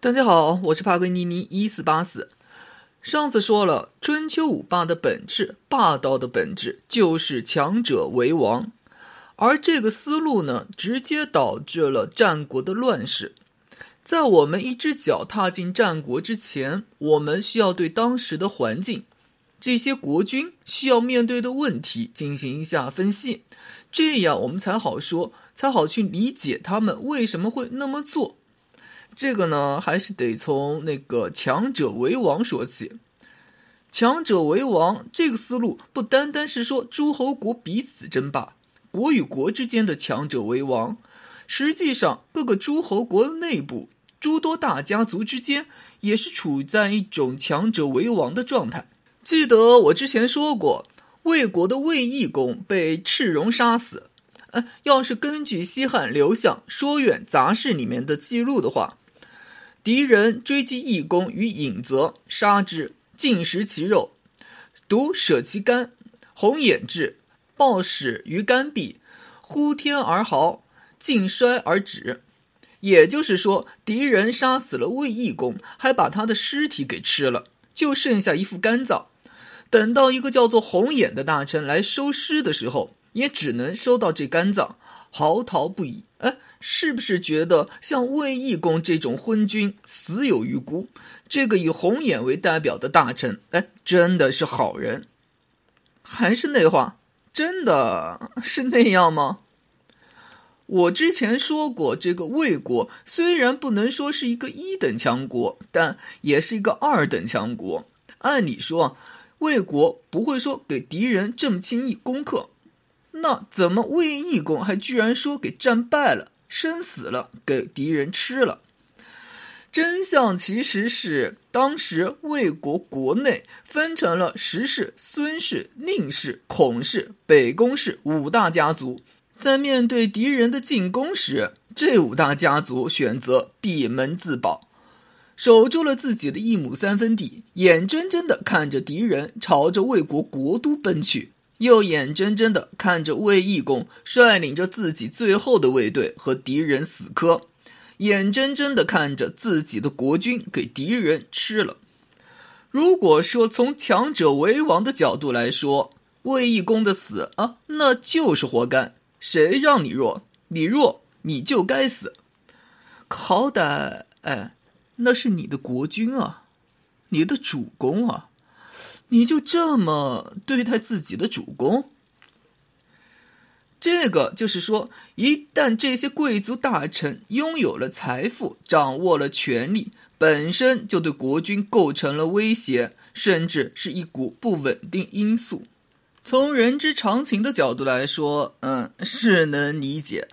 大家好，我是帕格尼尼一四八四。上次说了，春秋五霸的本质，霸道的本质就是强者为王，而这个思路呢，直接导致了战国的乱世。在我们一只脚踏进战国之前，我们需要对当时的环境、这些国君需要面对的问题进行一下分析，这样我们才好说，才好去理解他们为什么会那么做。这个呢，还是得从那个强者为王说起。强者为王这个思路，不单单是说诸侯国彼此争霸，国与国之间的强者为王，实际上各个诸侯国内部诸多大家族之间，也是处在一种强者为王的状态。记得我之前说过，魏国的魏懿公被赤荣杀死。要是根据西汉刘向《说苑杂事》里面的记录的话。敌人追击义工于尹泽，杀之，尽食其肉，独舍其肝。红眼至，暴矢于肝壁，呼天而嚎，尽衰而止。也就是说，敌人杀死了魏义公，还把他的尸体给吃了，就剩下一副肝脏。等到一个叫做红眼的大臣来收尸的时候，也只能收到这肝脏。嚎啕不已，哎，是不是觉得像魏义公这种昏君死有余辜？这个以红眼为代表的大臣，哎，真的是好人？还是那话，真的是那样吗？我之前说过，这个魏国虽然不能说是一个一等强国，但也是一个二等强国。按理说，魏国不会说给敌人这么轻易攻克。那怎么魏义公还居然说给战败了，生死了，给敌人吃了？真相其实是，当时魏国国内分成了石氏、孙氏、宁氏、孔氏、北宫氏五大家族，在面对敌人的进攻时，这五大家族选择闭门自保，守住了自己的一亩三分地，眼睁睁的看着敌人朝着魏国国都奔去。又眼睁睁地看着卫懿公率领着自己最后的卫队和敌人死磕，眼睁睁地看着自己的国君给敌人吃了。如果说从强者为王的角度来说，魏懿公的死啊，那就是活该。谁让你弱，你弱你就该死。好歹哎，那是你的国君啊，你的主公啊。你就这么对待自己的主公？这个就是说，一旦这些贵族大臣拥有了财富，掌握了权力，本身就对国君构成了威胁，甚至是一股不稳定因素。从人之常情的角度来说，嗯，是能理解。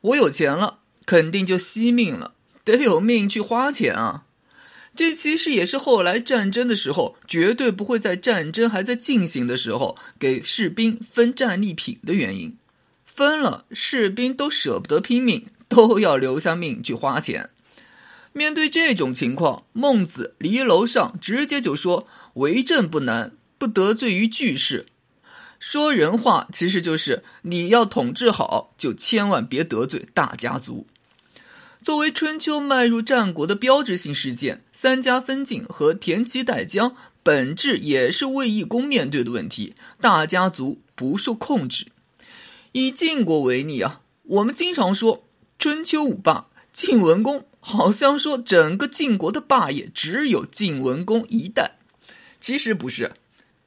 我有钱了，肯定就惜命了，得有命去花钱啊。这其实也是后来战争的时候，绝对不会在战争还在进行的时候给士兵分战利品的原因。分了，士兵都舍不得拼命，都要留下命去花钱。面对这种情况，孟子离楼上直接就说：“为政不难，不得罪于巨士。”说人话，其实就是你要统治好，就千万别得罪大家族。作为春秋迈入战国的标志性事件，三家分晋和田齐代姜，本质也是魏义公面对的问题：大家族不受控制。以晋国为例啊，我们经常说春秋五霸，晋文公好像说整个晋国的霸业只有晋文公一代，其实不是。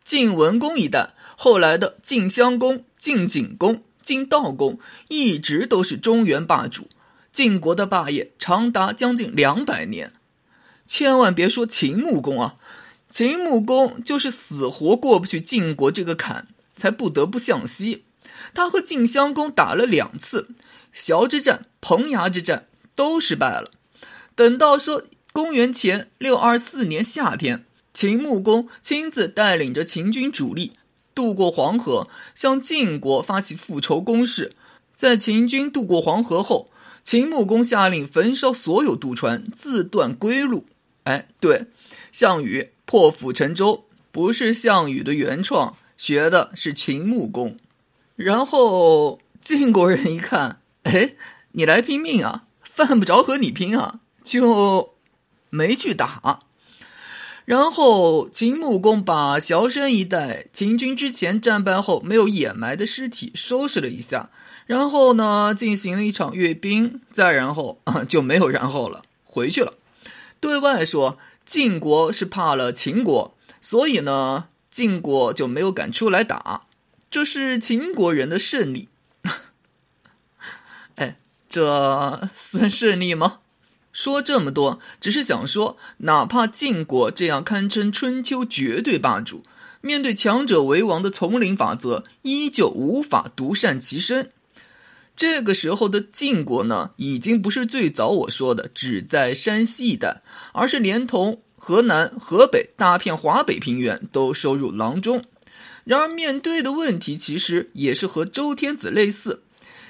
晋文公一代，后来的晋襄公、晋景公、晋悼公，一直都是中原霸主。晋国的霸业长达将近两百年，千万别说秦穆公啊！秦穆公就是死活过不去晋国这个坎，才不得不向西。他和晋襄公打了两次，崤之战、彭衙之战都失败了。等到说公元前六二四年夏天，秦穆公亲自带领着秦军主力渡过黄河，向晋国发起复仇攻势。在秦军渡过黄河后，秦穆公下令焚烧所有渡船，自断归路。哎，对，项羽破釜沉舟不是项羽的原创，学的是秦穆公。然后晋国人一看，哎，你来拼命啊，犯不着和你拼啊，就没去打。然后秦穆公把崤山一带秦军之前战败后没有掩埋的尸体收拾了一下，然后呢进行了一场阅兵，再然后啊就没有然后了，回去了。对外说晋国是怕了秦国，所以呢晋国就没有敢出来打，这是秦国人的胜利。哎，这算胜利吗？说这么多，只是想说，哪怕晋国这样堪称春秋绝对霸主，面对强者为王的丛林法则，依旧无法独善其身。这个时候的晋国呢，已经不是最早我说的只在山西一带，而是连同河南、河北大片华北平原都收入囊中。然而，面对的问题其实也是和周天子类似。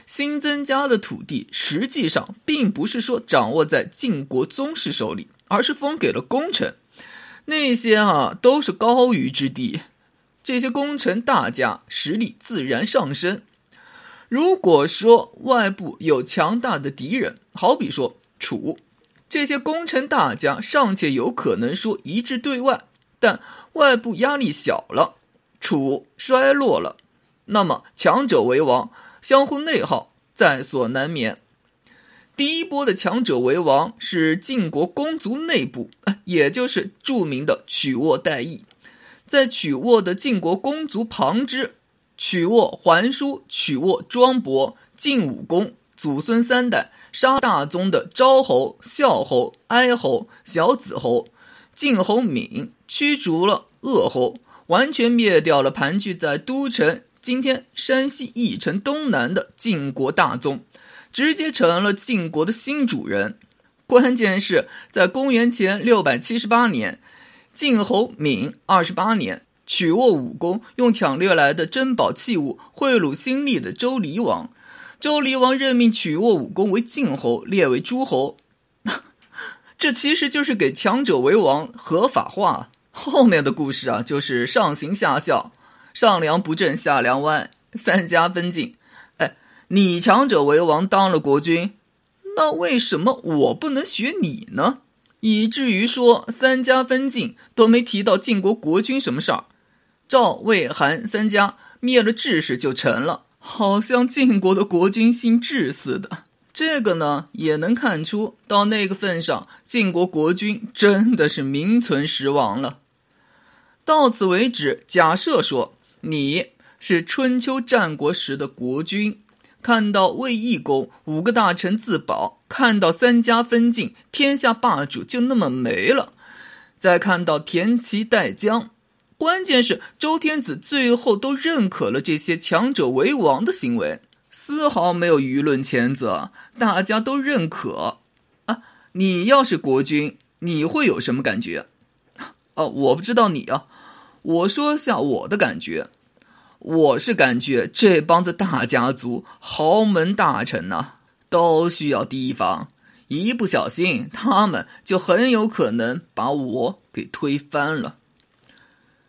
新增加的土地实际上并不是说掌握在晋国宗室手里，而是封给了功臣。那些啊都是高于之地，这些功臣大家实力自然上升。如果说外部有强大的敌人，好比说楚，这些功臣大家尚且有可能说一致对外，但外部压力小了，楚衰落了，那么强者为王。相互内耗在所难免。第一波的强者为王是晋国公族内部，也就是著名的曲沃代邑。在曲沃的晋国公族旁支，曲沃桓叔、曲沃庄伯、晋武公祖孙三代杀大宗的昭侯、孝侯、哀侯、小子侯，晋侯敏驱逐了鄂侯，完全灭掉了盘踞在都城。今天山西翼城东南的晋国大宗，直接成了晋国的新主人。关键是在公元前六百七十八年，晋侯闵二十八年，曲沃武功用抢掠来的珍宝器物贿赂新立的周黎王，周黎王任命曲沃武功为晋侯，列为诸侯。这其实就是给强者为王合法化。后面的故事啊，就是上行下效。上梁不正下梁歪，三家分晋。哎，你强者为王当了国君，那为什么我不能学你呢？以至于说三家分晋都没提到晋国国君什么事儿，赵、魏、韩三家灭了智氏就成了，好像晋国的国君姓智似的。这个呢，也能看出到那个份上，晋国国君真的是名存实亡了。到此为止，假设说。你是春秋战国时的国君，看到魏懿公五个大臣自保，看到三家分晋，天下霸主就那么没了。再看到田齐代姜，关键是周天子最后都认可了这些强者为王的行为，丝毫没有舆论谴责，大家都认可。啊，你要是国君，你会有什么感觉？哦，我不知道你啊。我说下我的感觉，我是感觉这帮子大家族、豪门大臣呐，都需要提防，一不小心，他们就很有可能把我给推翻了。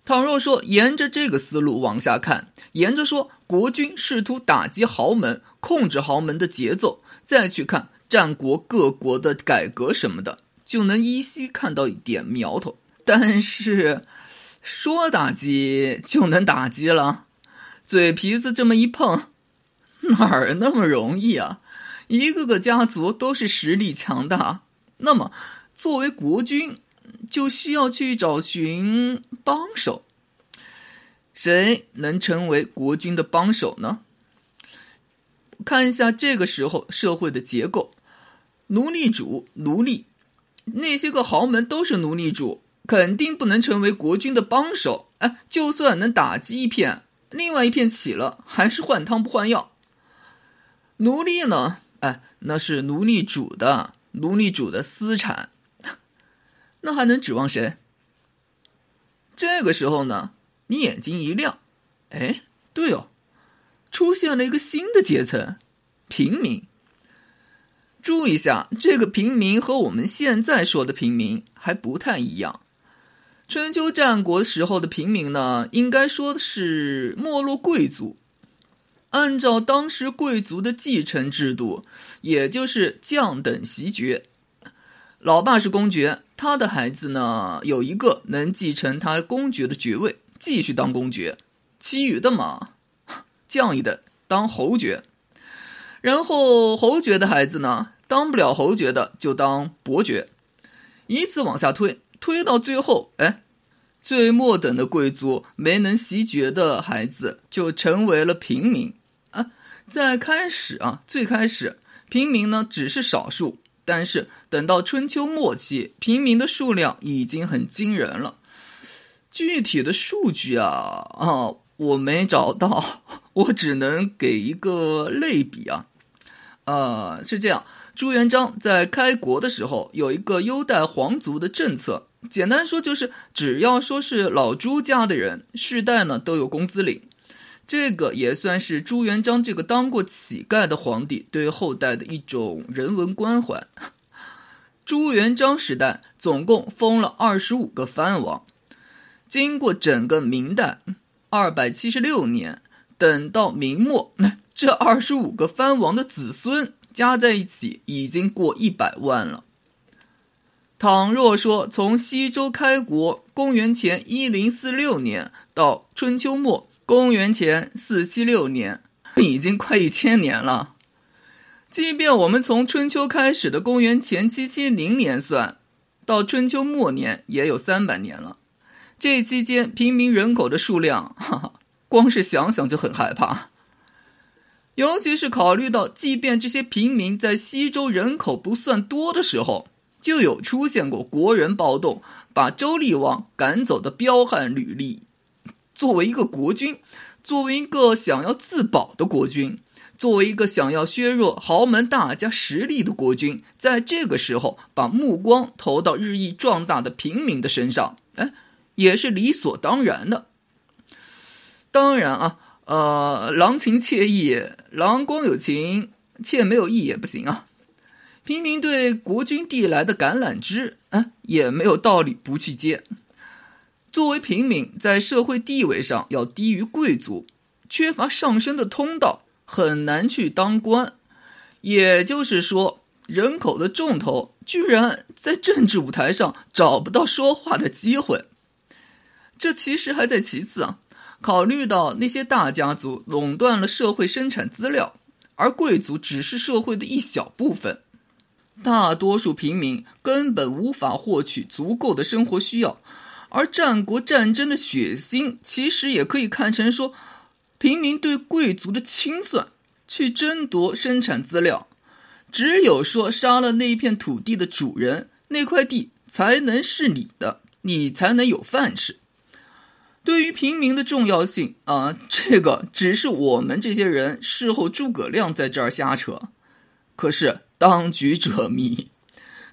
倘若说沿着这个思路往下看，沿着说国君试图打击豪门、控制豪门的节奏，再去看战国各国的改革什么的，就能依稀看到一点苗头。但是。说打击就能打击了，嘴皮子这么一碰，哪儿那么容易啊？一个个家族都是实力强大，那么作为国君，就需要去找寻帮手。谁能成为国君的帮手呢？看一下这个时候社会的结构：奴隶主、奴隶，那些个豪门都是奴隶主。肯定不能成为国君的帮手，哎，就算能打击一片，另外一片起了，还是换汤不换药。奴隶呢？哎，那是奴隶主的，奴隶主的私产，那还能指望谁？这个时候呢，你眼睛一亮，哎，对哦，出现了一个新的阶层——平民。注意一下，这个平民和我们现在说的平民还不太一样。春秋战国时候的平民呢，应该说是没落贵族。按照当时贵族的继承制度，也就是将等袭爵。老爸是公爵，他的孩子呢有一个能继承他公爵的爵位，继续当公爵，其余的嘛，降一等当侯爵。然后侯爵的孩子呢，当不了侯爵的就当伯爵，依次往下推，推到最后，哎，最末等的贵族没能袭爵的孩子就成为了平民啊。在开始啊，最开始平民呢只是少数，但是等到春秋末期，平民的数量已经很惊人了。具体的数据啊啊，我没找到，我只能给一个类比啊。呃，是这样，朱元璋在开国的时候有一个优待皇族的政策，简单说就是只要说是老朱家的人，世代呢都有工资领。这个也算是朱元璋这个当过乞丐的皇帝对后代的一种人文关怀。朱元璋时代总共封了二十五个藩王，经过整个明代二百七十六年，等到明末。这二十五个藩王的子孙加在一起已经过一百万了。倘若说从西周开国（公元前一零四六年）到春秋末（公元前四七六年），已经快一千年了。即便我们从春秋开始的公元前七七零年算，到春秋末年也有三百年了。这期间平民人口的数量，哈哈，光是想想就很害怕。尤其是考虑到，即便这些平民在西周人口不算多的时候，就有出现过国人暴动，把周厉王赶走的彪悍履历。作为一个国君，作为一个想要自保的国君，作为一个想要削弱豪门大家实力的国君，在这个时候把目光投到日益壮大的平民的身上，哎，也是理所当然的。当然啊。呃，郎情妾意，郎光有情，妾没有意也不行啊。平民对国君递来的橄榄枝，嗯，也没有道理不去接。作为平民，在社会地位上要低于贵族，缺乏上升的通道，很难去当官。也就是说，人口的重头居然在政治舞台上找不到说话的机会。这其实还在其次啊。考虑到那些大家族垄断了社会生产资料，而贵族只是社会的一小部分，大多数平民根本无法获取足够的生活需要。而战国战争的血腥，其实也可以看成说，平民对贵族的清算，去争夺生产资料。只有说杀了那一片土地的主人，那块地才能是你的，你才能有饭吃。对于平民的重要性啊，这个只是我们这些人事后诸葛亮在这儿瞎扯。可是当局者迷，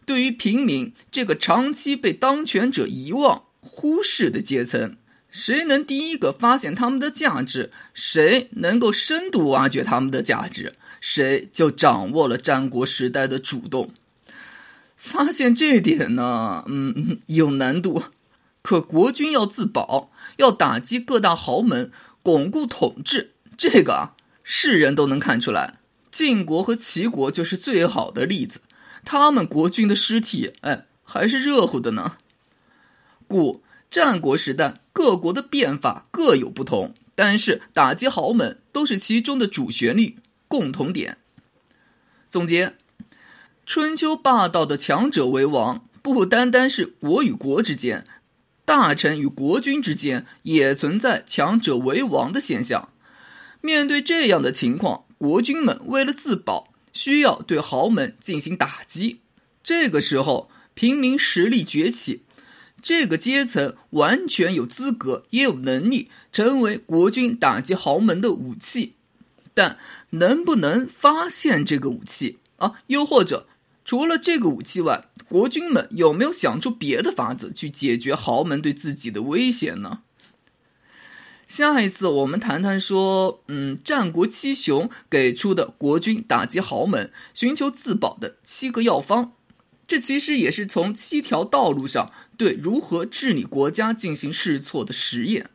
对于平民这个长期被当权者遗忘、忽视的阶层，谁能第一个发现他们的价值，谁能够深度挖掘他们的价值，谁就掌握了战国时代的主动。发现这点呢，嗯，有难度。可国君要自保，要打击各大豪门，巩固统治，这个啊，是人都能看出来。晋国和齐国就是最好的例子，他们国君的尸体，哎，还是热乎的呢。故战国时代各国的变法各有不同，但是打击豪门都是其中的主旋律、共同点。总结：春秋霸道的强者为王，不单单是国与国之间。大臣与国君之间也存在强者为王的现象。面对这样的情况，国军们为了自保，需要对豪门进行打击。这个时候，平民实力崛起，这个阶层完全有资格，也有能力成为国军打击豪门的武器。但能不能发现这个武器啊？又或者，除了这个武器外？国军们有没有想出别的法子去解决豪门对自己的威胁呢？下一次我们谈谈说，嗯，战国七雄给出的国君打击豪门、寻求自保的七个药方。这其实也是从七条道路上对如何治理国家进行试错的实验。